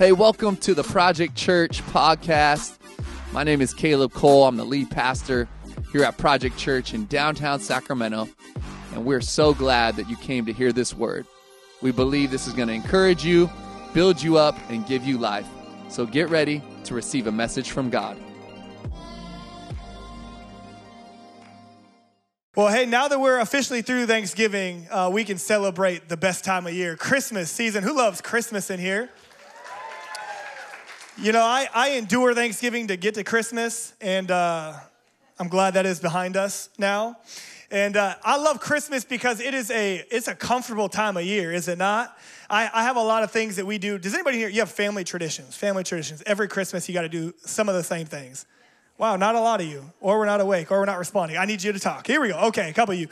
Hey, welcome to the Project Church podcast. My name is Caleb Cole. I'm the lead pastor here at Project Church in downtown Sacramento, and we're so glad that you came to hear this word. We believe this is going to encourage you, build you up, and give you life. So get ready to receive a message from God. Well, hey, now that we're officially through Thanksgiving, uh, we can celebrate the best time of year, Christmas season. Who loves Christmas in here? You know, I, I endure Thanksgiving to get to Christmas, and uh, I'm glad that is behind us now. And uh, I love Christmas because it is a it's a comfortable time of year, is it not? I, I have a lot of things that we do. Does anybody here? You have family traditions. Family traditions. Every Christmas, you got to do some of the same things. Wow, not a lot of you, or we're not awake, or we're not responding. I need you to talk. Here we go. Okay, a couple of you.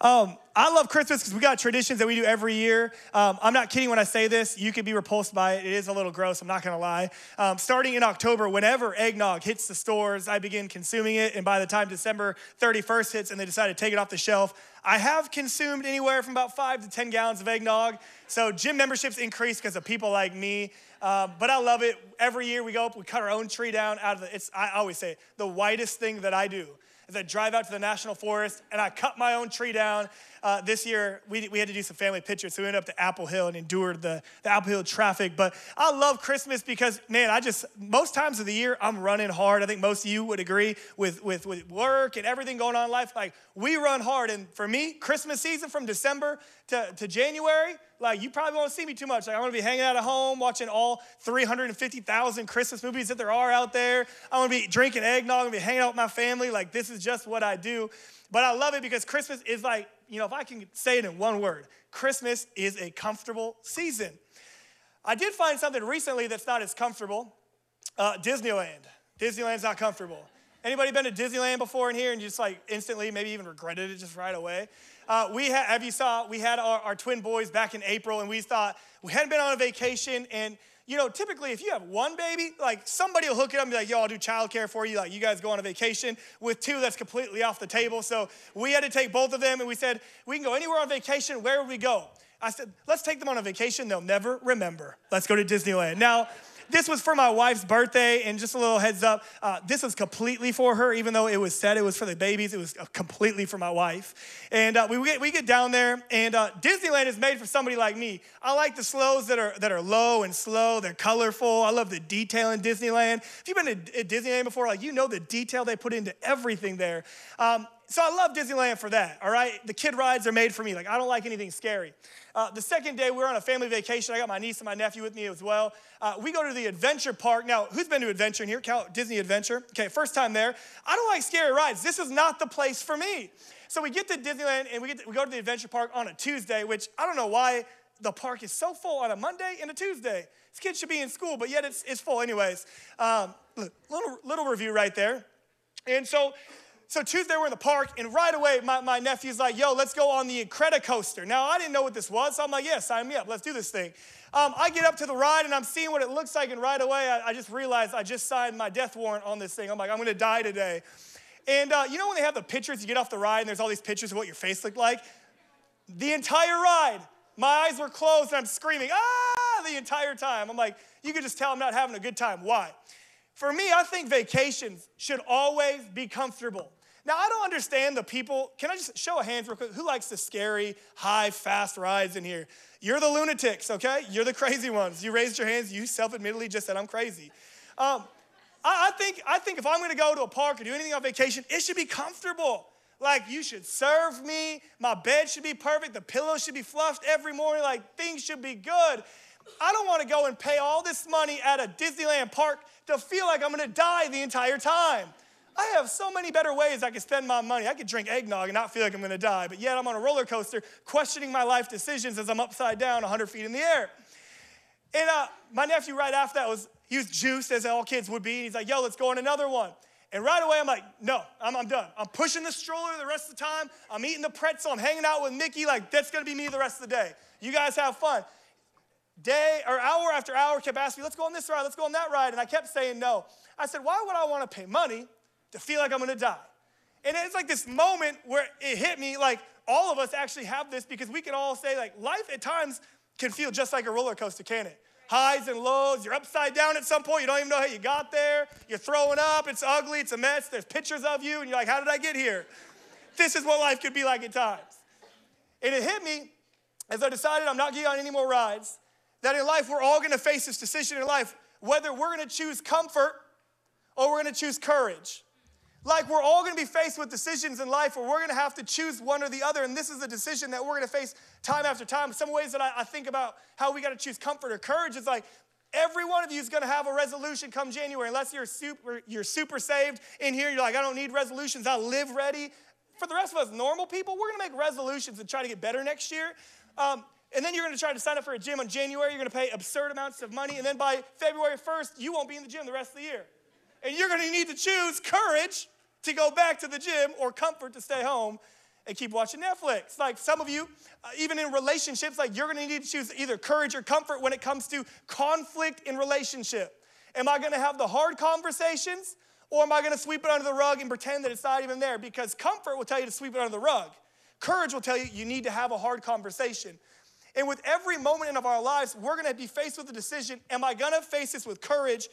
Um, I love Christmas because we got traditions that we do every year. Um, I'm not kidding when I say this. You could be repulsed by it. It is a little gross. I'm not going to lie. Um, starting in October, whenever eggnog hits the stores, I begin consuming it. And by the time December 31st hits and they decide to take it off the shelf, I have consumed anywhere from about five to 10 gallons of eggnog. So gym memberships increase because of people like me. Um, but I love it. Every year we go up, we cut our own tree down out of the, it's, I always say, the whitest thing that I do is I drive out to the national forest and I cut my own tree down. Uh, this year, we, we had to do some family pictures, so we went up to Apple Hill and endured the, the Apple Hill traffic. But I love Christmas because, man, I just, most times of the year, I'm running hard. I think most of you would agree with, with, with work and everything going on in life. Like, we run hard. And for me, Christmas season from December to, to January, like you probably won't see me too much. Like I'm gonna be hanging out at home watching all 350,000 Christmas movies that there are out there. I'm gonna be drinking eggnog, I'm gonna be hanging out with my family. Like this is just what I do. But I love it because Christmas is like, you know, if I can say it in one word, Christmas is a comfortable season. I did find something recently that's not as comfortable. Uh, Disneyland. Disneyland's not comfortable. Anybody been to Disneyland before in here and just like instantly, maybe even regretted it just right away? Uh, we had, have you saw, we had our, our twin boys back in April, and we thought we hadn't been on a vacation, and you know, typically if you have one baby, like somebody will hook it up and be like, yo, I'll do childcare for you. Like you guys go on a vacation. With two, that's completely off the table. So we had to take both of them and we said, we can go anywhere on vacation. Where would we go? I said, let's take them on a vacation they'll never remember. Let's go to Disneyland. Now, this was for my wife's birthday, and just a little heads up, uh, this was completely for her, even though it was said it was for the babies, it was uh, completely for my wife. And uh, we, get, we get down there, and uh, Disneyland is made for somebody like me. I like the slows that are, that are low and slow, they're colorful. I love the detail in Disneyland. If you've been to Disneyland before, like you know the detail they put into everything there. Um, so I love Disneyland for that, all right? The kid rides are made for me. Like, I don't like anything scary. Uh, the second day, we were on a family vacation. I got my niece and my nephew with me as well. Uh, we go to the adventure park. Now, who's been to adventure in here? Disney Adventure? Okay, first time there. I don't like scary rides. This is not the place for me. So we get to Disneyland and we, to, we go to the adventure park on a Tuesday, which I don't know why the park is so full on a Monday and a Tuesday. This kid should be in school, but yet it's, it's full anyways. Um, little, little review right there. And so so Tuesday we're in the park, and right away my, my nephew's like, yo, let's go on the Incredicoaster. Now I didn't know what this was, so I'm like, yeah, sign me up, let's do this thing. Um, I get up to the ride and I'm seeing what it looks like, and right away I, I, just realized I just signed my death warrant on this thing. I'm like, I'm gonna die today. And uh, you know when they have the pictures, you get off the ride and there's all these pictures of what your face looked like? The entire ride, my eyes were closed and I'm screaming, ah, the entire time. I'm like, you could just tell I'm not having a good time. Why? For me, I think vacations should always be comfortable. Now, I don't understand the people. Can I just show a hands real quick? Who likes the scary, high, fast rides in here? You're the lunatics, okay? You're the crazy ones. You raised your hands. You self admittedly just said, I'm crazy. Um, I, I, think, I think if I'm gonna go to a park or do anything on vacation, it should be comfortable. Like, you should serve me. My bed should be perfect. The pillows should be fluffed every morning. Like, things should be good. I don't wanna go and pay all this money at a Disneyland park to feel like I'm gonna die the entire time. I have so many better ways I could spend my money. I could drink eggnog and not feel like I'm gonna die, but yet I'm on a roller coaster questioning my life decisions as I'm upside down 100 feet in the air. And uh, my nephew, right after that, was he was juiced as all kids would be. And he's like, "Yo, let's go on another one." And right away, I'm like, "No, I'm, I'm done. I'm pushing the stroller the rest of the time. I'm eating the pretzel. I'm hanging out with Mickey. Like that's gonna be me the rest of the day. You guys have fun." Day or hour after hour kept asking me, "Let's go on this ride. Let's go on that ride," and I kept saying no. I said, "Why would I want to pay money to feel like I'm gonna die. And it's like this moment where it hit me like all of us actually have this because we can all say, like, life at times can feel just like a roller coaster, can it? highs and lows. You're upside down at some point. You don't even know how you got there. You're throwing up. It's ugly. It's a mess. There's pictures of you, and you're like, how did I get here? This is what life could be like at times. And it hit me as I decided I'm not getting on any more rides that in life we're all to face this decision in life whether we're to choose comfort or we're to choose courage. Like we're all to be faced with decisions in life where we're to have to choose one or the other, and this is a decision that we're to face time after time. Some ways that I, I think about how we got to choose comfort or courage is like every one of you is going to have a resolution come January, unless you're super you're super saved in here. You're like, I don't need resolutions. I live ready. For the rest of us normal people, we're going to make resolutions and try to get better next year. Um, and then you're going to try to sign up for a gym in January. You're going to pay absurd amounts of money, and then by February 1st, you won't be in the gym the rest of the year. And you're going to need to choose courage to go back to the gym or comfort to stay home and keep watching Netflix. Like some of you, uh, even in relationships, like you're gonna need to choose either courage or comfort when it comes to conflict in relationship. Am I gonna have the hard conversations or am I gonna sweep it under the rug and pretend that it's not even there? Because comfort will tell you to sweep it under the rug. Courage will tell you you need to have a hard conversation. And with every moment of our lives, we're gonna be faced with the decision am I gonna face this with courage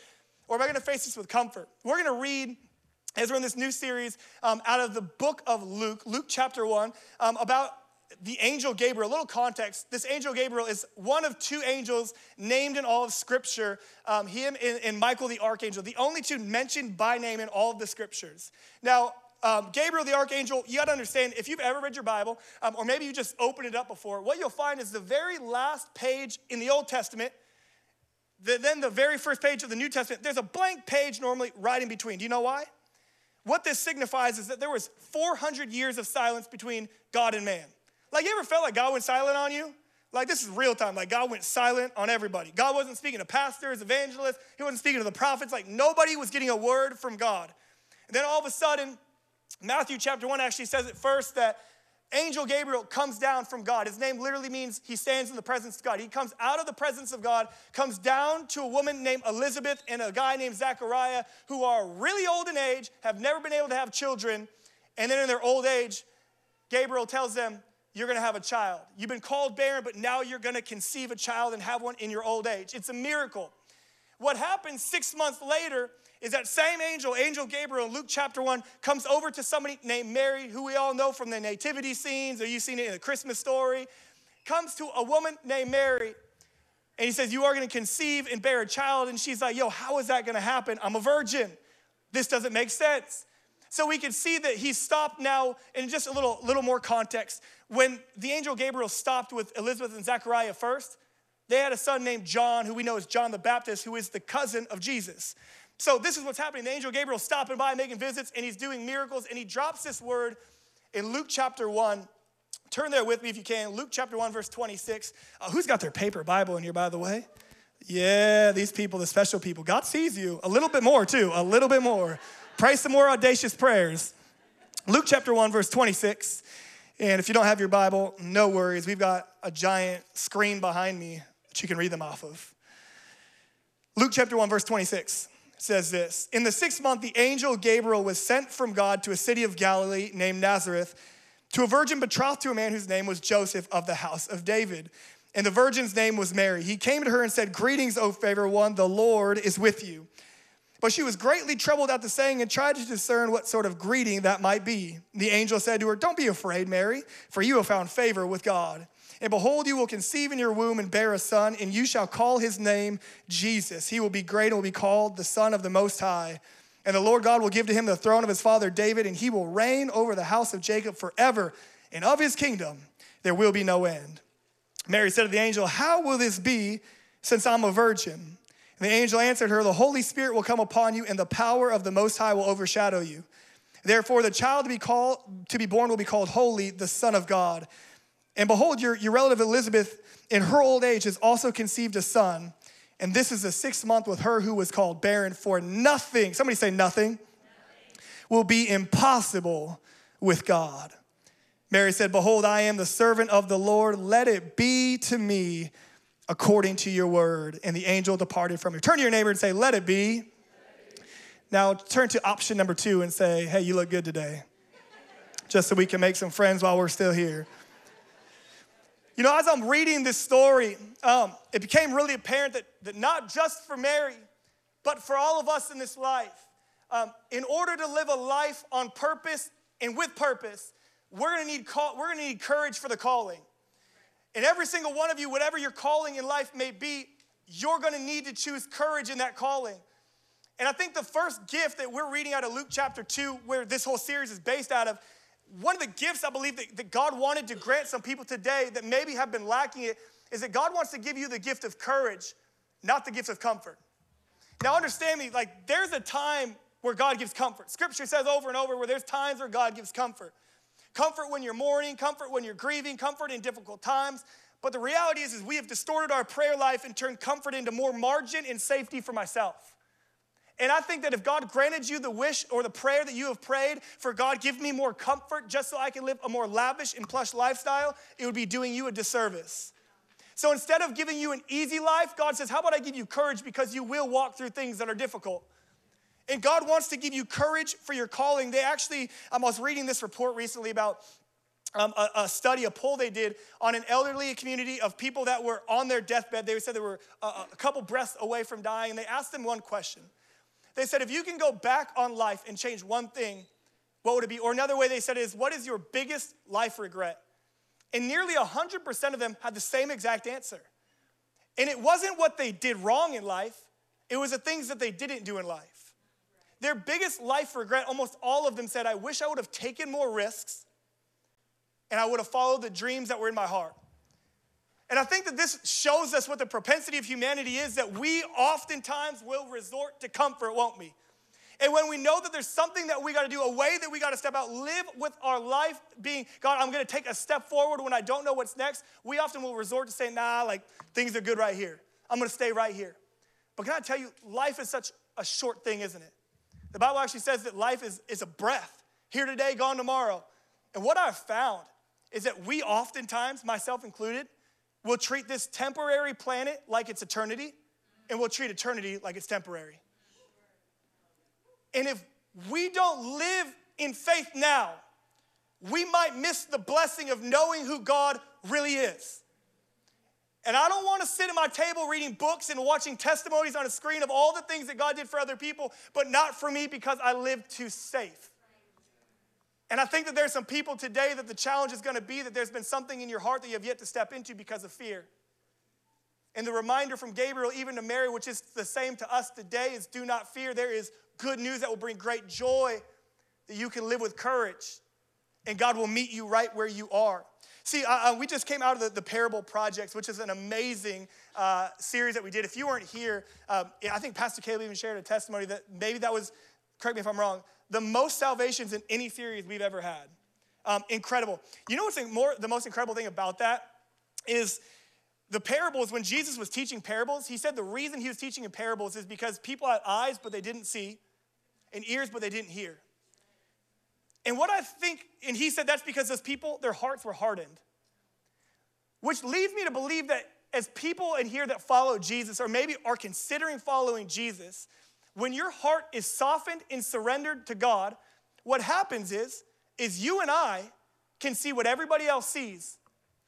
or am I gonna face this with comfort? We're gonna read, as we're in this new series, um, out of the book of Luke, Luke chapter 1, um, about the angel Gabriel. A little context this angel Gabriel is one of two angels named in all of Scripture, um, him and, and Michael the archangel, the only two mentioned by name in all of the Scriptures. Now, um, Gabriel the archangel, you got to understand if you've ever read your Bible, um, or maybe you just opened it up before, what you'll find is the very last page in the Old Testament the, then the very first page of the New Testament, there's a blank page normally right in between. Do you know why? What this signifies is that there was 400 years of silence between God and man. Like, you ever felt like God went silent on you? Like, this is real time. Like, God went silent on everybody. God wasn't speaking to pastors, evangelists, He wasn't speaking to the prophets. Like, nobody was getting a word from God. And then all of a sudden, Matthew chapter 1 actually says it first that angel Gabriel comes down from God. His name literally means he stands in the presence of God. He comes out of the presence of God, comes down to a woman named Elizabeth and a guy named Zechariah who are really old in age, have never been able to have children. And then in their old age, Gabriel tells them, You're gonna have a child. You've been called barren, but now you're gonna conceive a child and have one in your old age. It's a miracle. What happens six months later is that same angel, Angel Gabriel, in Luke chapter 1, comes over to somebody named Mary, who we all know from the nativity scenes, or you've seen it in the Christmas story, comes to a woman named Mary, and he says, You are gonna conceive and bear a child. And she's like, Yo, how is that gonna happen? I'm a virgin. This doesn't make sense. So we can see that he stopped now in just a little, little more context. When the angel Gabriel stopped with Elizabeth and Zechariah first, they had a son named John, who we know as John the Baptist, who is the cousin of Jesus. So this is what's happening. The angel Gabriel stopping by, making visits, and he's doing miracles, and he drops this word in Luke chapter 1. Turn there with me if you can. Luke chapter 1, verse 26. Uh, who's got their paper Bible in here, by the way? Yeah, these people, the special people. God sees you a little bit more, too, a little bit more. Pray some more audacious prayers. Luke chapter 1, verse 26. And if you don't have your Bible, no worries. We've got a giant screen behind me that you can read them off of. Luke chapter 1, verse 26 says this In the sixth month, the angel Gabriel was sent from God to a city of Galilee named Nazareth to a virgin betrothed to a man whose name was Joseph of the house of David. And the virgin's name was Mary. He came to her and said, Greetings, O favored one, the Lord is with you. But she was greatly troubled at the saying and tried to discern what sort of greeting that might be. The angel said to her, Don't be afraid, Mary, for you have found favor with God. And behold, you will conceive in your womb and bear a son, and you shall call his name Jesus. He will be great and will be called the Son of the Most High. And the Lord God will give to him the throne of his father David, and he will reign over the house of Jacob forever, and of his kingdom there will be no end. Mary said to the angel, How will this be since I'm a virgin? And the angel answered her, The Holy Spirit will come upon you, and the power of the Most High will overshadow you. Therefore, the child to be called to be born will be called holy, the Son of God. And behold, your, your relative Elizabeth, in her old age, has also conceived a son. And this is the sixth month with her who was called barren, for nothing, somebody say nothing, nothing. will be impossible with God. Mary said, Behold, I am the servant of the Lord. Let it be to me according to your word. And the angel departed from her. Turn to your neighbor and say, Let it be. Now turn to option number two and say, Hey, you look good today. Just so we can make some friends while we're still here. You know, as I'm reading this story, um, it became really apparent that, that not just for Mary, but for all of us in this life, um, in order to live a life on purpose and with purpose, we're gonna need call, we're gonna need courage for the calling. And every single one of you, whatever your calling in life may be, you're gonna need to choose courage in that calling. And I think the first gift that we're reading out of Luke chapter 2, where this whole series is based out of, one of the gifts I believe that, that God wanted to grant some people today that maybe have been lacking it is that God wants to give you the gift of courage, not the gift of comfort. Now, understand me, like, there's a time where God gives comfort. Scripture says over and over where there's times where God gives comfort. Comfort when you're mourning, comfort when you're grieving, comfort in difficult times. But the reality is, is we have distorted our prayer life and turned comfort into more margin and safety for myself. And I think that if God granted you the wish or the prayer that you have prayed for God, give me more comfort just so I can live a more lavish and plush lifestyle, it would be doing you a disservice. So instead of giving you an easy life, God says, How about I give you courage because you will walk through things that are difficult? And God wants to give you courage for your calling. They actually, um, I was reading this report recently about um, a, a, study, a poll they did on an elderly community of people that were on their deathbed. They said they were a, a couple breaths away from dying. And they asked them one question they said, if you can go back on life and change one thing, what would it be? Or another way they said is, what is your biggest life regret? And nearly 100% of them had the same exact answer. And it wasn't what they did wrong in life, it was the things that they didn't do in life. Their biggest life regret, almost all of them said, I wish I would have taken more risks and I would have followed the dreams that were in my heart. And I think that this shows us what the propensity of humanity is that we oftentimes will resort to comfort, won't we? And when we know that there's something that we got to do, a way that we got to step out, live with our life being, God, I'm going to take a step forward when I don't know what's next, we often will resort to saying, nah, like things are good right here. I'm going to stay right here. But can I tell you, life is such a short thing, isn't it? The Bible actually says that life is, is a breath, here today, gone tomorrow. And what I've found is that we oftentimes, myself included, We'll treat this temporary planet like it's eternity, and we'll treat eternity like it's temporary. And if we don't live in faith now, we might miss the blessing of knowing who God really is. And I don't want to sit at my table reading books and watching testimonies on a screen of all the things that God did for other people, but not for me because I live too safe. And I think that there's some people today that the challenge is going to be that there's been something in your heart that you have yet to step into because of fear. And the reminder from Gabriel, even to Mary, which is the same to us today, is do not fear. There is good news that will bring great joy that you can live with courage, and God will meet you right where you are. See, uh, uh we just came out of the, the Parable Projects, which is an amazing uh, series that we did. If you weren't here, um, I think Pastor Caleb even shared a testimony that maybe that was, correct me if I'm wrong, the most salvations in any series we've ever had. Um, incredible. You know what's more, the most incredible thing about that is the parables, when Jesus was teaching parables, he said the reason he was teaching in parables is because people had eyes, but they didn't see, and ears, but they didn't hear. And what I think, and he said that's because those people, their hearts were hardened. Which leads me to believe that as people in here that follow Jesus, or maybe are considering following Jesus, when your heart is softened and surrendered to God, what happens is, is you and I can see what everybody else sees,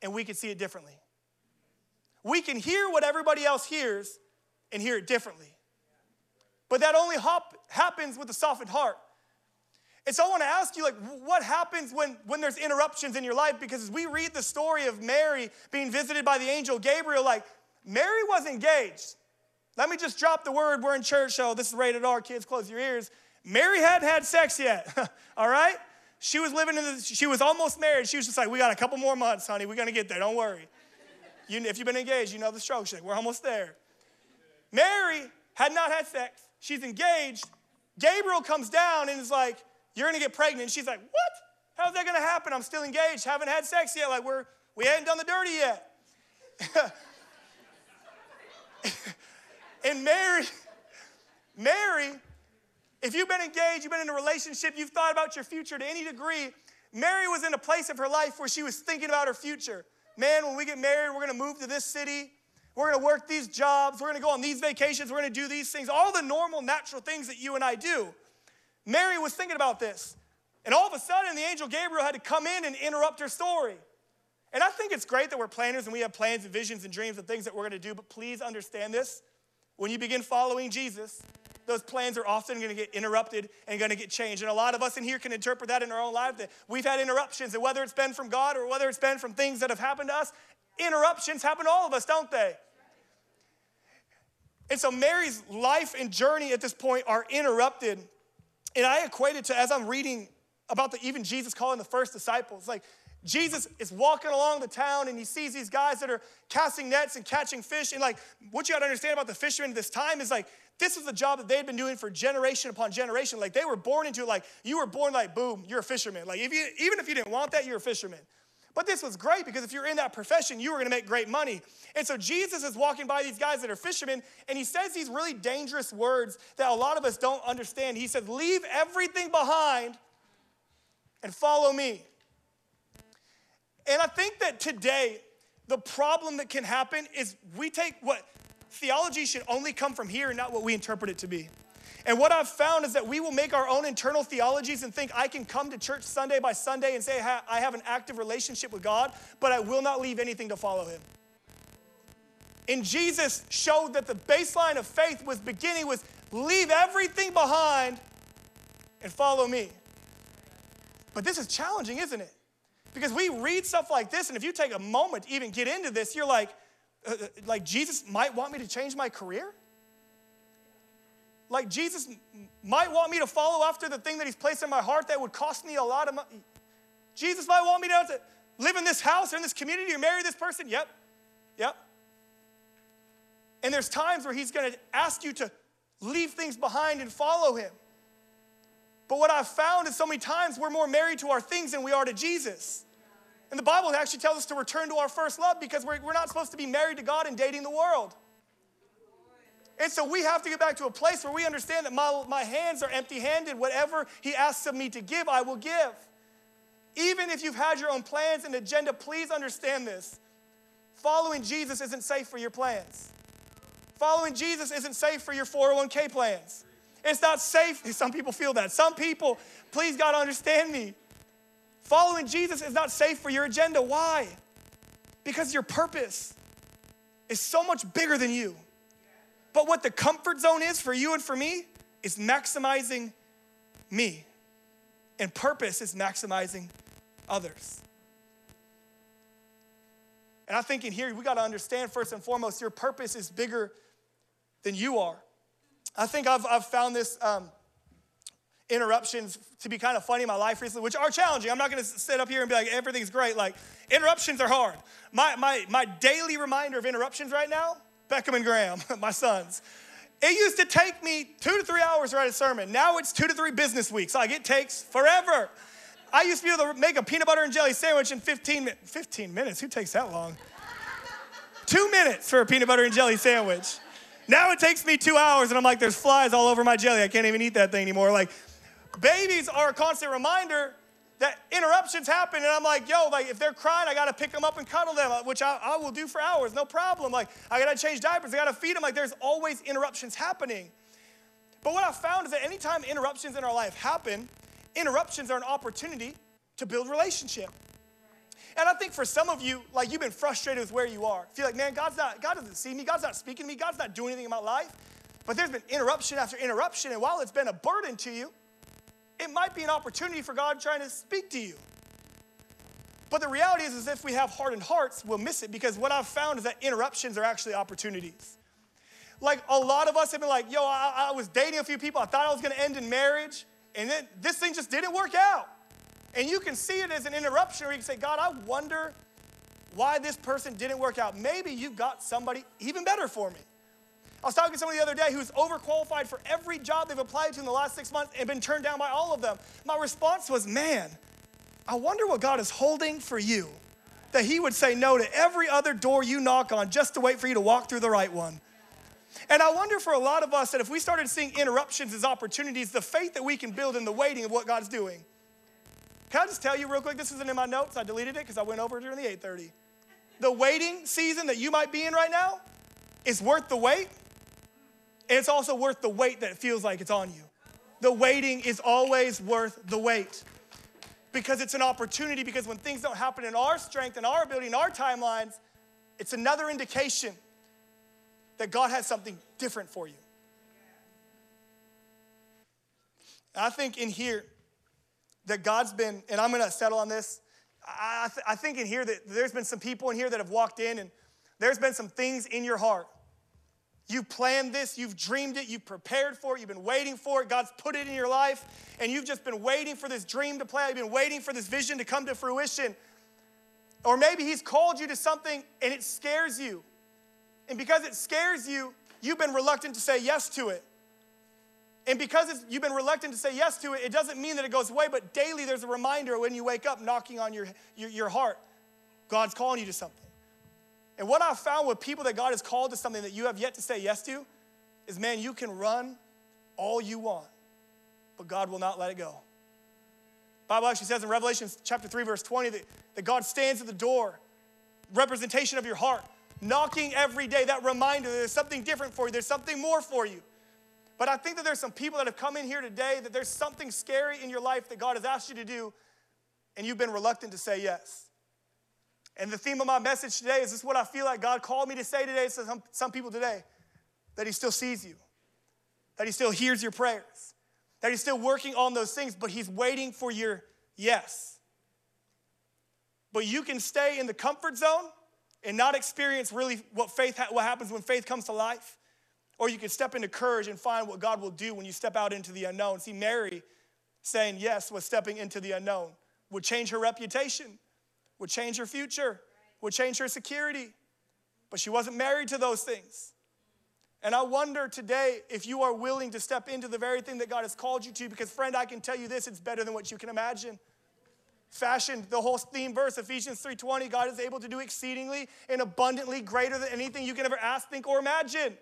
and we can see it differently. We can hear what everybody else hears and hear it differently. But that only hop, happens with a softened heart. And so I want to ask you, like, what happens when, when there's interruptions in your life? Because as we read the story of Mary being visited by the angel Gabriel, like, Mary was engaged. Let me just drop the word. We're in church, so this is rated R. Kids, close your ears. Mary hadn't had sex yet, all right? She was living in the, she was almost married. She was just like, we got a couple more months, honey. We're gonna get there, don't worry. You, if you've been engaged, you know the stroke. She's like, we're almost there. Mary had not had sex. She's engaged. Gabriel comes down and is like, you're gonna get pregnant. she's like, what? How's that gonna happen? I'm still engaged, haven't had sex yet. Like, we're, we hadn't done the dirty yet. And Mary, Mary, if you've been engaged, you've been in a relationship, you've thought about your future to any degree, Mary was in a place of her life where she was thinking about her future. Man, when we get married, we're gonna move to this city. We're gonna work these jobs. We're gonna go on these vacations. We're gonna do these things. All the normal, natural things that you and I do. Mary was thinking about this. And all of a sudden, the angel Gabriel had to come in and interrupt her story. And I think it's great that we're planners and we have plans and visions and dreams and things that we're gonna do, but please understand this when you begin following Jesus, those plans are often going to get interrupted and going to get changed. And a lot of us in here can interpret that in our own life that we've had interruptions, and whether it's been from God or whether it's been from things that have happened to us, interruptions happen to all of us, don't they? And so Mary's life and journey at this point are interrupted. And I equate it to as I'm reading about the even Jesus calling the first disciples, like Jesus is walking along the town and he sees these guys that are casting nets and catching fish. And like, what you gotta understand about the fishermen at this time is like, this is the job that they had been doing for generation upon generation. Like, they were born into like, you were born like, boom, you're a fisherman. Like, if you, even if you didn't want that, you're a fisherman. But this was great because if you're in that profession, you were gonna make great money. And so Jesus is walking by these guys that are fishermen, and he says these really dangerous words that a lot of us don't understand. He says, Leave everything behind and follow me. And I think that today, the problem that can happen is we take what theology should only come from here and not what we interpret it to be. And what I've found is that we will make our own internal theologies and think I can come to church Sunday by Sunday and say I have an active relationship with God, but I will not leave anything to follow Him. And Jesus showed that the baseline of faith was beginning with leave everything behind and follow me. But this is challenging, isn't it? Because we read stuff like this, and if you take a moment to even get into this, you're like, uh, uh like Jesus might want me to change my career? Like Jesus might want me to follow after the thing that he's placed in my heart that would cost me a lot of money. Jesus might want me to live in this house or in this community or marry this person. Yep, yep. And there's times where he's going to ask you to leave things behind and follow him. But what I've found is so many times we're more married to our things than we are to Jesus. And the Bible actually tells us to return to our first love because we're, we're not supposed to be married to God and dating the world. And so we have to get back to a place where we understand that my, my hands are empty handed. Whatever He asks of me to give, I will give. Even if you've had your own plans and agenda, please understand this. Following Jesus isn't safe for your plans. Following Jesus isn't safe for your 401k plans. It's not safe. Some people feel that. Some people, please God, understand me. Following Jesus is not safe for your agenda. Why? Because your purpose is so much bigger than you. But what the comfort zone is for you and for me is maximizing me. And purpose is maximizing others. And I think in here, we got to understand first and foremost, your purpose is bigger than you are. I think I've, I've found this um, interruptions to be kind of funny in my life recently, which are challenging. I'm not going to sit up here and be like, everything's great. Like, interruptions are hard. My, my, my daily reminder of interruptions right now, Beckham and Graham, my sons. It used to take me two to three hours to write a sermon. Now it's two to three business weeks. Like, it takes forever. I used to be able to make a peanut butter and jelly sandwich in 15 minutes. 15 minutes? Who takes that long? Two minutes for a peanut butter and jelly sandwich. Now it takes me two hours, and I'm like, there's flies all over my jelly. I can't even eat that thing anymore. Like, babies are a constant reminder that interruptions happen, and I'm like, yo, like if they're crying, I gotta pick them up and cuddle them, uh, which I, I will do for hours, no problem. Like I gotta change diapers, I gotta feed them. Like there's always interruptions happening. But what I found is that anytime interruptions in our life happen, interruptions are an opportunity to build relationship. And I think for some of you, like you've been frustrated with where you are. Feel like, man, God's not, God doesn't see me, God's not speaking to me, God's not doing anything in my life. But there's been interruption after interruption, and while it's been a burden to you, it might be an opportunity for God trying to speak to you. But the reality is, is if we have hardened hearts, we'll miss it because what I've found is that interruptions are actually opportunities. Like a lot of us have been like, yo, I, I was dating a few people, I thought I was gonna end in marriage, and then this thing just didn't work out. And you can see it as an interruption, or you can say, God, I wonder why this person didn't work out. Maybe you got somebody even better for me. I was talking to someone the other day who's overqualified for every job they've applied to in the last six months and been turned down by all of them. My response was, man, I wonder what God is holding for you. That He would say no to every other door you knock on just to wait for you to walk through the right one. And I wonder for a lot of us that if we started seeing interruptions as opportunities, the faith that we can build in the waiting of what God's doing can I just tell you real quick? This isn't in my notes. I deleted it because I went over during the 8:30. The waiting season that you might be in right now is worth the wait, it's also worth the weight that it feels like it's on you. The waiting is always worth the wait because it's an opportunity. Because when things don't happen in our strength and our ability and our timelines, it's another indication that God has something different for you. I think in here that God's been, and I'm gonna settle on this. I, th- I think in here that there's been some people in here that have walked in and there's been some things in your heart. You planned this, you've dreamed it, you've prepared for it, you've been waiting for it. God's put it in your life, and you've just been waiting for this dream to play out. You've been waiting for this vision to come to fruition. Or maybe He's called you to something and it scares you. And because it scares you, you've been reluctant to say yes to it. And because you've been reluctant to say yes to it, it doesn't mean that it goes away, but daily there's a reminder when you wake up knocking on your, your, your heart. God's calling you to something. And what I've found with people that God has called to something that you have yet to say yes to is man, you can run all you want, but God will not let it go. Bible actually says in Revelation chapter 3, verse 20, that, that God stands at the door, representation of your heart, knocking every day, that reminder that there's something different for you, there's something more for you. But I think that there's some people that have come in here today that there's something scary in your life that God has asked you to do, and you've been reluctant to say yes. And the theme of my message today is this what I feel like God called me to say today to some, some people today that He still sees you, that He still hears your prayers, that He's still working on those things, but He's waiting for your yes. But you can stay in the comfort zone and not experience really what faith what happens when faith comes to life or you can step into courage and find what God will do when you step out into the unknown. See, Mary saying yes was stepping into the unknown, would change her reputation, would change her future, would change her security. But she wasn't married to those things. And I wonder today if you are willing to step into the very thing that God has called you to, because, friend, I can tell you this it's better than what you can imagine. Fashioned the whole theme verse, Ephesians 3:20, God is able to do exceedingly and abundantly greater than anything you can ever ask, think, or imagine.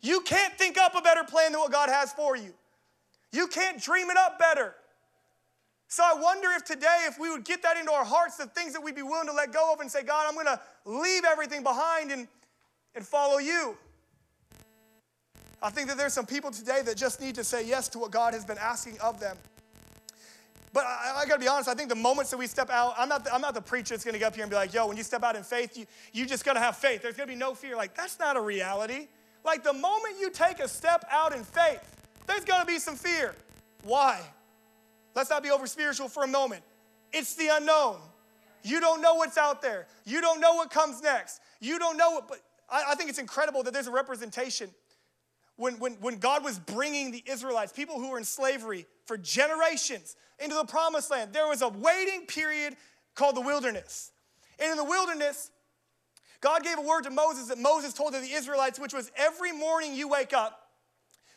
You can't think up a better plan than what God has for you. You can't dream it up better. So I wonder if today, if we would get that into our hearts, the things that we'd be willing to let go of and say, God, I'm going to leave everything behind and, and follow you. I think that there's some people today that just need to say yes to what God has been asking of them. But I, I, gotta be honest, I think the moments that we step out, I'm not the, I'm not the preacher that's gonna get up here and be like, yo, when you step out in faith, you, you just gotta have faith. There's gonna be no fear. Like, that's not a reality. Like the moment you take a step out in faith, there's gonna be some fear. Why? Let's not be over spiritual for a moment. It's the unknown. You don't know what's out there. You don't know what comes next. You don't know what, but I, I think it's incredible that there's a representation. When, when, when God was bringing the Israelites, people who were in slavery for generations, into the promised land, there was a waiting period called the wilderness. And in the wilderness, God gave a word to Moses that Moses told to the Israelites, which was every morning you wake up,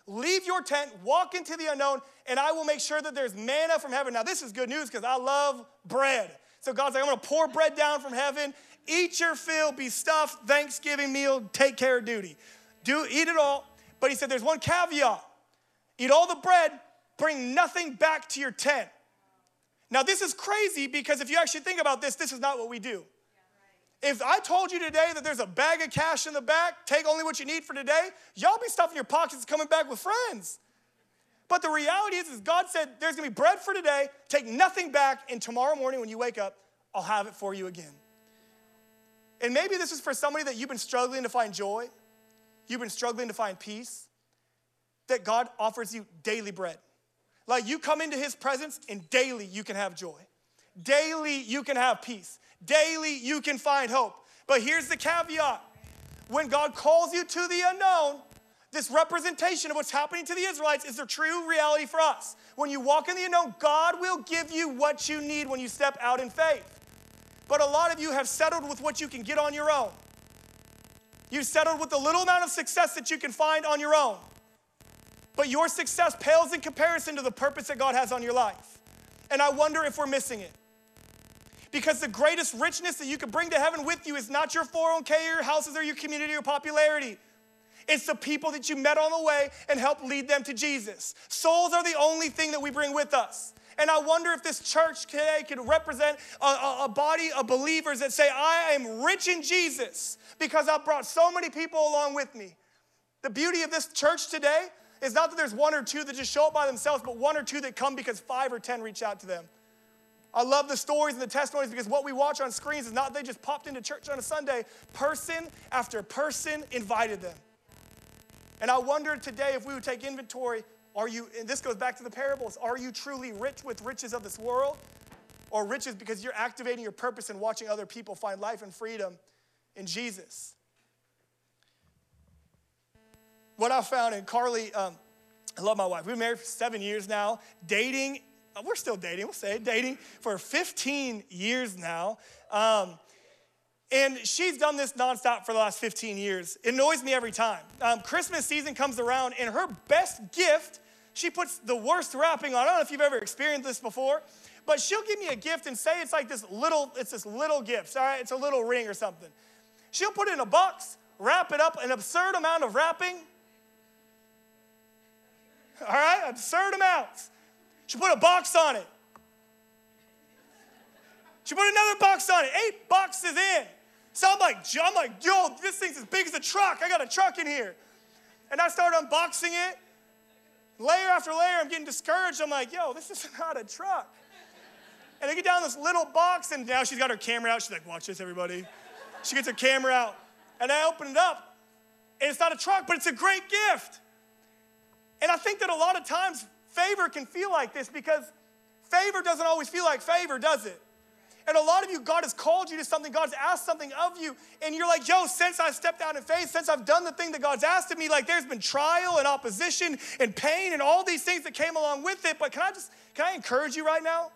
leave your tent, walk into the unknown, and I will make sure that there's manna from heaven. Now, this is good news because I love bread. So God's like, I'm gonna pour bread down from heaven, eat your fill, be stuffed, Thanksgiving meal, take care of duty. Do eat it all. But he said there's one caveat. Eat all the bread, bring nothing back to your tent. Now, this is crazy because if you actually think about this, this is not what we do. If I told you today that there's a bag of cash in the back, take only what you need for today, y'all be stuffing your pockets coming back with friends. But the reality is, is God said there's gonna be bread for today, take nothing back, and tomorrow morning when you wake up, I'll have it for you again. And maybe this is for somebody that you've been struggling to find joy, you've been struggling to find peace, that God offers you daily bread. Like you come into his presence and daily you can have joy. Daily you can have peace. Daily, you can find hope. But here's the caveat when God calls you to the unknown, this representation of what's happening to the Israelites is the true reality for us. When you walk in the unknown, God will give you what you need when you step out in faith. But a lot of you have settled with what you can get on your own. You've settled with the little amount of success that you can find on your own. But your success pales in comparison to the purpose that God has on your life. And I wonder if we're missing it. Because the greatest richness that you can bring to heaven with you is not your 401k or your houses or your community or popularity. It's the people that you met on the way and help lead them to Jesus. Souls are the only thing that we bring with us. And I wonder if this church today could represent a, a, a, body of believers that say, I am rich in Jesus because I've brought so many people along with me. The beauty of this church today is not that there's one or two that just show up by themselves, but one or two that come because five or ten reach out to them. I love the stories and the testimonies because what we watch on screens is not they just popped into church on a Sunday. Person after person invited them. And I wonder today if we would take inventory are you, and this goes back to the parables, are you truly rich with riches of this world? Or riches because you're activating your purpose and watching other people find life and freedom in Jesus? What I found, and Carly, um, I love my wife. We've been married for seven years now, dating we're still dating, we'll say, dating for 15 years now. Um, and she's done this nonstop for the last 15 years. It annoys me every time. Um, Christmas season comes around, and her best gift, she puts the worst wrapping on. I don't know if you've ever experienced this before, but she'll give me a gift and say it's like this little, it's this little gift, all right? It's a little ring or something. She'll put it in a box, wrap it up, an absurd amount of wrapping. All right, absurd amounts. She put a box on it. She put another box on it, eight boxes in. So I'm like, I'm like, yo, this thing's as big as a truck. I got a truck in here. And I start unboxing it. Layer after layer, I'm getting discouraged. I'm like, yo, this is not a truck. And I get down this little box, and now she's got her camera out. She's like, watch this, everybody. She gets her camera out. And I open it up, and it's not a truck, but it's a great gift. And I think that a lot of times favor can feel like this because favor doesn't always feel like favor, does it? And a lot of you, God has called you to something, God's asked something of you, and you're like, yo, since I stepped out in faith, since I've done the thing that God's asked of me, like there's been trial and opposition and pain and all these things that came along with it. But can I just, can I encourage you right now?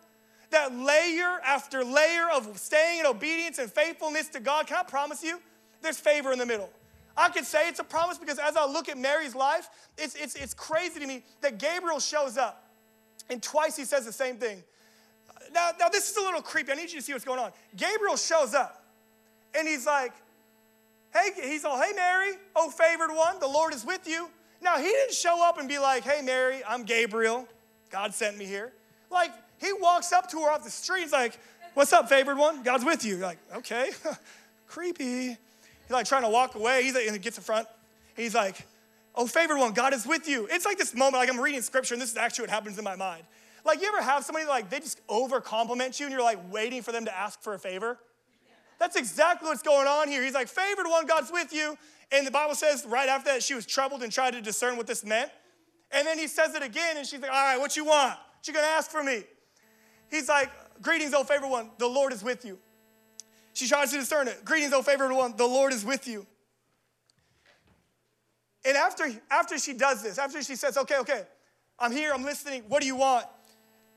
That layer after layer of staying in obedience and faithfulness to God, can I promise you, there's favor in the middle. I could say it's a promise because as I look at Mary's life, it's, it's, it's crazy to me that Gabriel shows up. And twice he says the same thing. Now, now, this is a little creepy. I need you to see what's going on. Gabriel shows up and he's like, hey, he's all, hey, Mary, oh, favored one, the Lord is with you. Now, he didn't show up and be like, hey, Mary, I'm Gabriel. God sent me here. Like, he walks up to her off the street. He's like, what's up, favored one? God's with you. You're like, okay, creepy. He's like trying to walk away. He's like, and he gets in front. He's like, Oh, favored one, God is with you. It's like this moment, like I'm reading scripture, and this is actually what happens in my mind. Like, you ever have somebody like they just over compliment you and you're like waiting for them to ask for a favor? That's exactly what's going on here. He's like, favored one, God's with you. And the Bible says right after that, she was troubled and tried to discern what this meant. And then he says it again, and she's like, All right, what you want? What you gonna ask for me? He's like, Greetings, O favored one, the Lord is with you. She tries to discern it. Greetings, O favored one, the Lord is with you. And after, after she does this, after she says, okay, okay, I'm here, I'm listening, what do you want?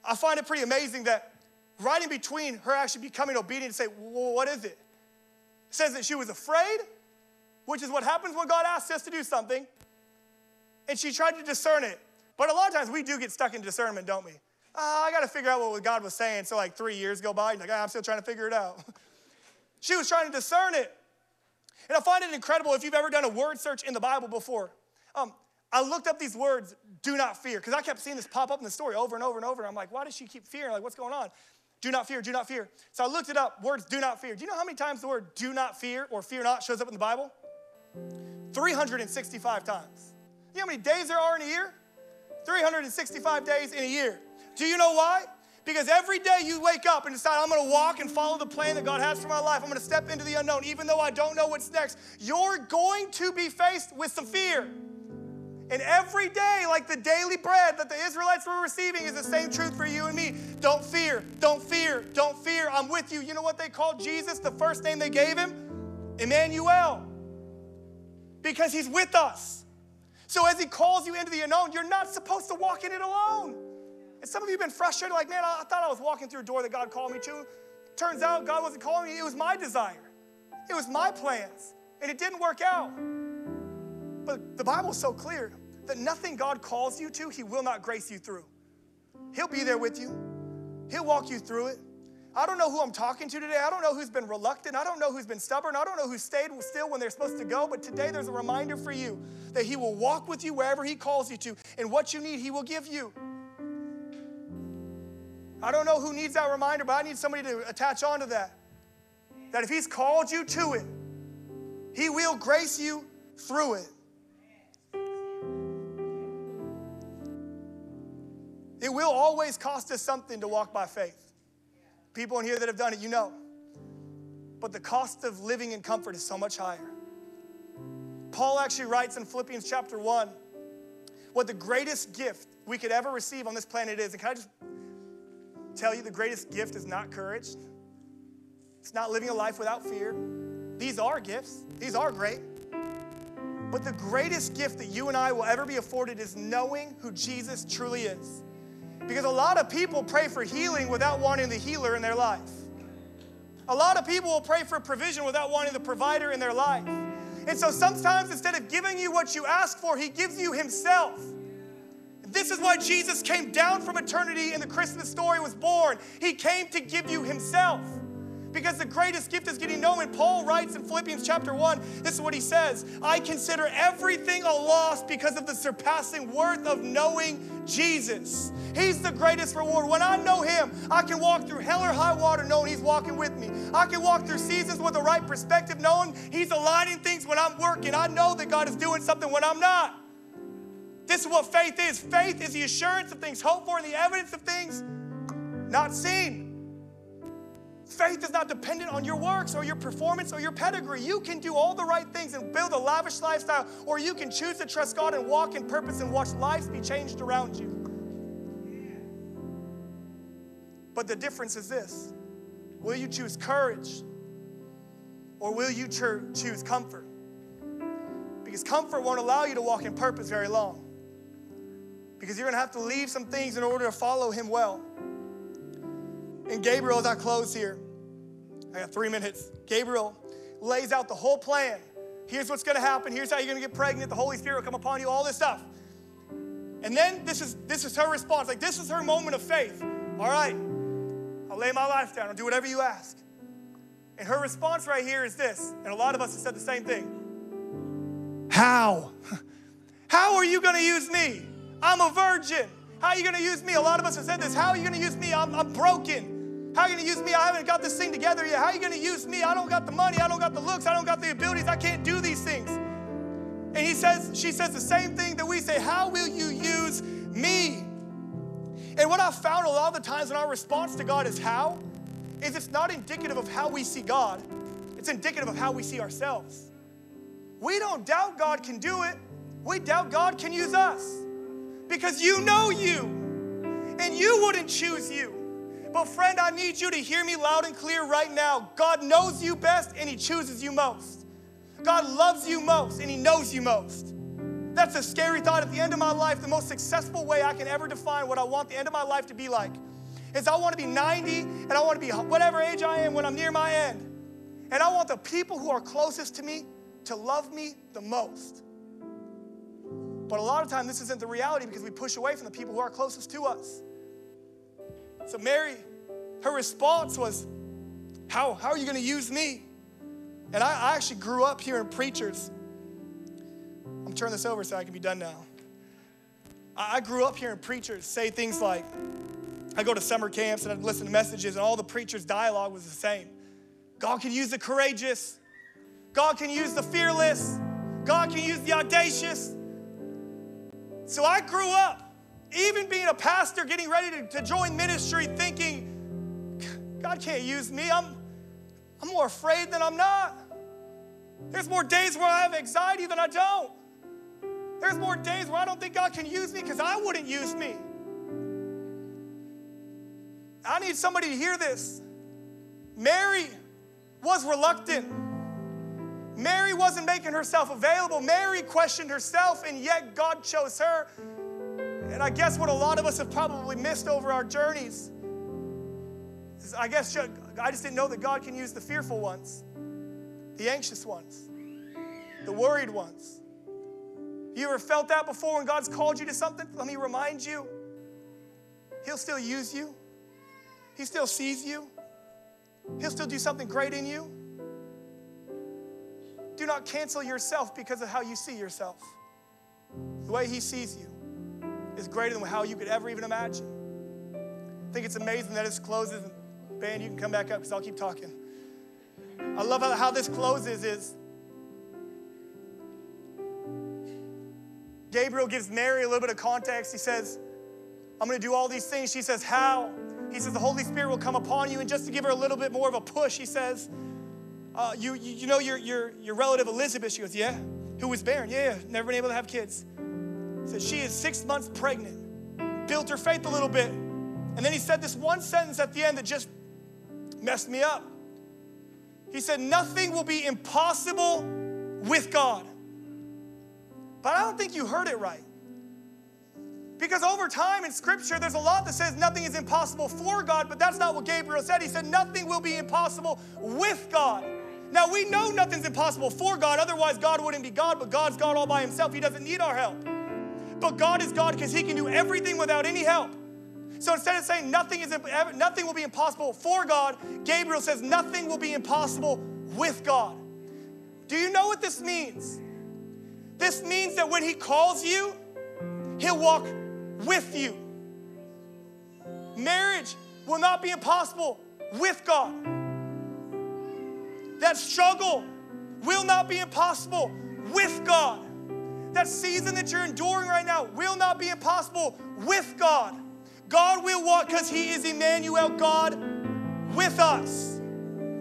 I find it pretty amazing that right in between her actually becoming obedient and say, well, what is it? it? says that she was afraid, which is what happens when God asks us to do something, and she tried to discern it. But a lot of times we do get stuck in discernment, don't we? Uh, I got to figure out what God was saying. So like three years go by, and like, oh, I'm still trying to figure it out. She was trying to discern it. And I find it incredible if you've ever done a word search in the Bible before. Um, I looked up these words, do not fear, because I kept seeing this pop up in the story over and over and over. And I'm like, why does she keep fearing? Like, what's going on? Do not fear, do not fear. So I looked it up, words do not fear. Do you know how many times the word do not fear or fear not shows up in the Bible? 365 times. You know how many days there are in a year? 365 days in a year. Do you know why? Because every day you wake up and decide, I'm gonna walk and follow the plan that God has for my life. I'm gonna step into the unknown, even though I don't know what's next. You're going to be faced with some fear. And every day, like the daily bread that the Israelites were receiving, is the same truth for you and me. Don't fear, don't fear, don't fear. I'm with you. You know what they called Jesus? The first name they gave him? Emmanuel. Because he's with us. So as he calls you into the unknown, you're not supposed to walk in it alone. And some of you have been frustrated, like, man, I thought I was walking through a door that God called me to. Turns out God wasn't calling me, it was my desire, it was my plans, and it didn't work out. But the Bible is so clear that nothing God calls you to, He will not grace you through. He'll be there with you, He'll walk you through it. I don't know who I'm talking to today. I don't know who's been reluctant. I don't know who's been stubborn. I don't know who stayed still when they're supposed to go. But today there's a reminder for you that He will walk with you wherever He calls you to. And what you need, He will give you. I don't know who needs that reminder, but I need somebody to attach onto that. That if He's called you to it, He will grace you through it. It will always cost us something to walk by faith. People in here that have done it, you know. But the cost of living in comfort is so much higher. Paul actually writes in Philippians chapter 1 what the greatest gift we could ever receive on this planet is. And can I just tell you the greatest gift is not courage? It's not living a life without fear. These are gifts, these are great. But the greatest gift that you and I will ever be afforded is knowing who Jesus truly is. Because a lot of people pray for healing without wanting the healer in their life. A lot of people will pray for provision without wanting the provider in their life. And so sometimes instead of giving you what you ask for, he gives you himself. This is why Jesus came down from eternity and the Christmas story was born. He came to give you himself because the greatest gift is getting known. And Paul writes in Philippians chapter 1, this is what he says I consider everything a loss because of the surpassing worth of knowing Jesus. He's the greatest reward. When I know him, I can walk through hell or high water knowing he's walking with me. I can walk through seasons with the right perspective, knowing he's aligning things when I'm working. I know that God is doing something when I'm not. This is what faith is. Faith is the assurance of things hoped for and the evidence of things not seen. Faith is not dependent on your works or your performance or your pedigree. You can do all the right things and build a lavish lifestyle, or you can choose to trust God and walk in purpose and watch lives be changed around you. But the difference is this will you choose courage or will you choose comfort? Because comfort won't allow you to walk in purpose very long. Because you're going to have to leave some things in order to follow Him well. And Gabriel, as I close here, I got three minutes. Gabriel lays out the whole plan. Here's what's gonna happen. Here's how you're gonna get pregnant. The Holy Spirit will come upon you, all this stuff. And then this is this is her response. Like this is her moment of faith. All right, I'll lay my life down. I'll do whatever you ask. And her response right here is this, and a lot of us have said the same thing. How? How are you gonna use me? I'm a virgin. How are you gonna use me? A lot of us have said this. How are you gonna use me? I'm, I'm broken. How are you going to use me? I haven't got this thing together yet. How are you going to use me? I don't got the money. I don't got the looks. I don't got the abilities. I can't do these things. And he says, she says the same thing that we say, How will you use me? And what I've found a lot of the times in our response to God is how, is it's not indicative of how we see God, it's indicative of how we see ourselves. We don't doubt God can do it, we doubt God can use us because you know you, and you wouldn't choose you. But, friend, I need you to hear me loud and clear right now. God knows you best and He chooses you most. God loves you most and He knows you most. That's a scary thought. At the end of my life, the most successful way I can ever define what I want the end of my life to be like is I want to be 90 and I want to be whatever age I am when I'm near my end. And I want the people who are closest to me to love me the most. But a lot of time, this isn't the reality because we push away from the people who are closest to us. So Mary, her response was, How, how are you going to use me? And I, I actually grew up hearing preachers. I'm turning this over so I can be done now. I, I grew up hearing preachers say things like, I go to summer camps and I'd listen to messages, and all the preachers' dialogue was the same. God can use the courageous. God can use the fearless. God can use the audacious. So I grew up even being a pastor, getting ready to, to join ministry, thinking, God can't use me. I'm, I'm more afraid than I'm not. There's more days where I have anxiety than I don't. There's more days where I don't think God can use me because I wouldn't use me. I need somebody to hear this. Mary was reluctant. Mary wasn't making herself available. Mary questioned herself, and yet God chose her. And I guess what a lot of us have probably missed over our journeys is I guess I just didn't know that God can use the fearful ones, the anxious ones, the worried ones. You ever felt that before when God's called you to something? Let me remind you He'll still use you, He still sees you, He'll still do something great in you. Do not cancel yourself because of how you see yourself, the way He sees you is greater than how you could ever even imagine. I think it's amazing that this closes. Band, you can come back up because I'll keep talking. I love how, how this closes is Gabriel gives Mary a little bit of context. He says, I'm going to do all these things. She says, How? He says, The Holy Spirit will come upon you. And just to give her a little bit more of a push, he says, uh, you, you, you know your, your, your relative Elizabeth? She goes, Yeah. who was barren. Yeah, yeah, never been able to have kids. Said she is six months pregnant. Built her faith a little bit. And then he said this one sentence at the end that just messed me up. He said, Nothing will be impossible with God. But I don't think you heard it right. Because over time in Scripture, there's a lot that says nothing is impossible for God, but that's not what Gabriel said. He said nothing will be impossible with God. Now we know nothing's impossible for God, otherwise, God wouldn't be God, but God's God all by himself. He doesn't need our help. But God is God because He can do everything without any help. So instead of saying nothing, is, nothing will be impossible for God, Gabriel says nothing will be impossible with God. Do you know what this means? This means that when He calls you, He'll walk with you. Marriage will not be impossible with God. That struggle will not be impossible with God. That season that you're enduring right now will not be impossible with God. God will walk because He is Emmanuel, God with us.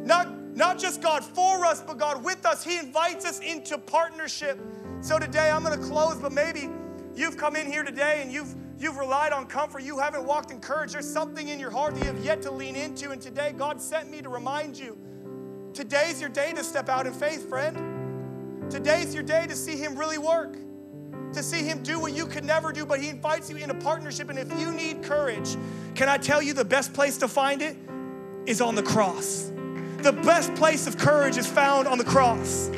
Not, not just God for us, but God with us. He invites us into partnership. So today I'm going to close, but maybe you've come in here today and you've You've relied on comfort. You haven't walked in courage. There's something in your heart that you have yet to lean into. And today, God sent me to remind you today's your day to step out in faith, friend. Today's your day to see Him really work, to see Him do what you could never do. But He invites you in a partnership. And if you need courage, can I tell you the best place to find it is on the cross? The best place of courage is found on the cross.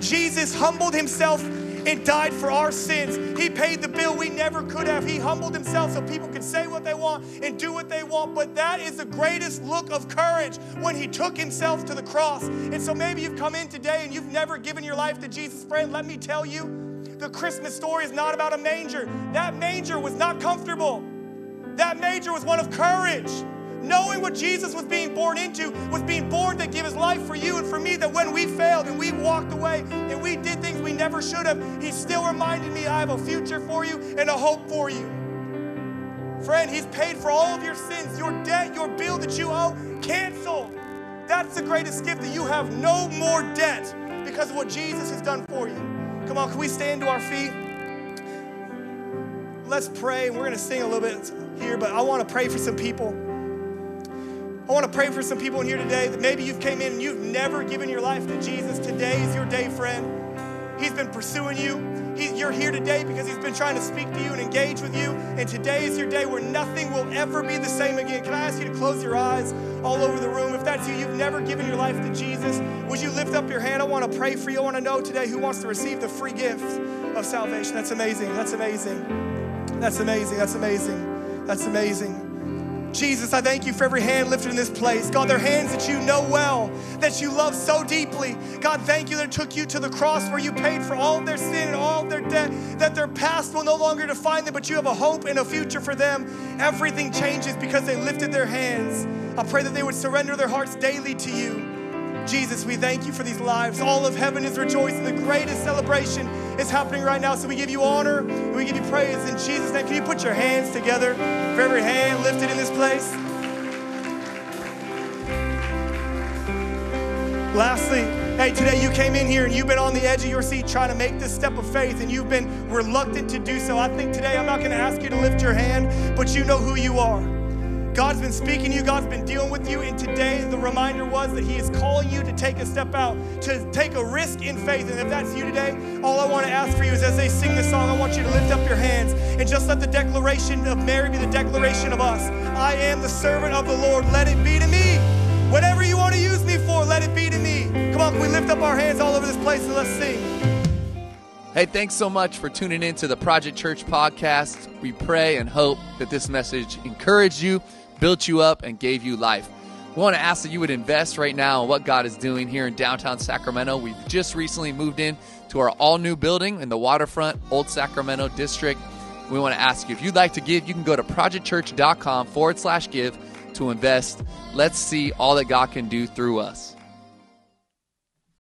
Jesus humbled Himself and died for our sins. He paid the bill we never could have. He humbled himself so people could say what they want and do what they want. But that is the greatest look of courage when he took himself to the cross. And so maybe you've come in today and you've never given your life to Jesus, friend. Let me tell you, the Christmas story is not about a manger. That manger was not comfortable. That manger was one of courage knowing what Jesus was being born into, was being born to give his life for you and for me, that when we failed and we walked away and we never should have, he still reminded me I have a future for you and a hope for you. Friend, he's paid for all of your sins, your debt, your bill that you owe, canceled. That's the greatest gift that you have no more debt because of what Jesus has done for you. Come on, can we stand to our feet? Let's pray. We're going to sing a little bit here, but I want to pray for some people. I want to pray for some people in here today that maybe you've came in and you've never given your life to Jesus. Today is your day, friend. He's been pursuing you. He, you're here today because he's been trying to speak to you and engage with you. And today is your day where nothing will ever be the same again. Can I ask you to close your eyes all over the room? If that's you, you've never given your life to Jesus, would you lift up your hand? I want to pray for you. I want to know today who wants to receive the free gift of salvation. That's amazing. That's amazing. That's amazing. That's amazing. That's amazing. Jesus, I thank you for every hand lifted in this place. God, they're hands that you know well, that you love so deeply. God, thank you that took you to the cross where you paid for all of their sin and all of their debt, that their past will no longer define them, but you have a hope and a future for them. Everything changes because they lifted their hands. I pray that they would surrender their hearts daily to you. Jesus, we thank you for these lives. All of heaven is rejoicing. The greatest celebration is happening right now. So we give you honor and we give you praise in Jesus' name. Can you put your hands together for every hand lifted in this place? Lastly, hey, today you came in here and you've been on the edge of your seat trying to make this step of faith and you've been reluctant to do so. I think today I'm not going to ask you to lift your hand, but you know who you are. God's been speaking to you, God's been dealing with you, and today the reminder was that He is calling you to take a step out, to take a risk in faith. And if that's you today, all I want to ask for you is as they sing this song, I want you to lift up your hands and just let the declaration of Mary be the declaration of us. I am the servant of the Lord, let it be to me. Whatever you want to use me for, let it be to me. Come on, can we lift up our hands all over this place and let's sing. Hey, thanks so much for tuning in to the Project Church podcast. We pray and hope that this message encouraged you built you up, and gave you life. We want to ask that you would invest right now in what God is doing here in downtown Sacramento. We've just recently moved in to our all new building in the waterfront, Old Sacramento District. We want to ask you if you'd like to give, you can go to projectchurch.com forward slash give to invest. Let's see all that God can do through us.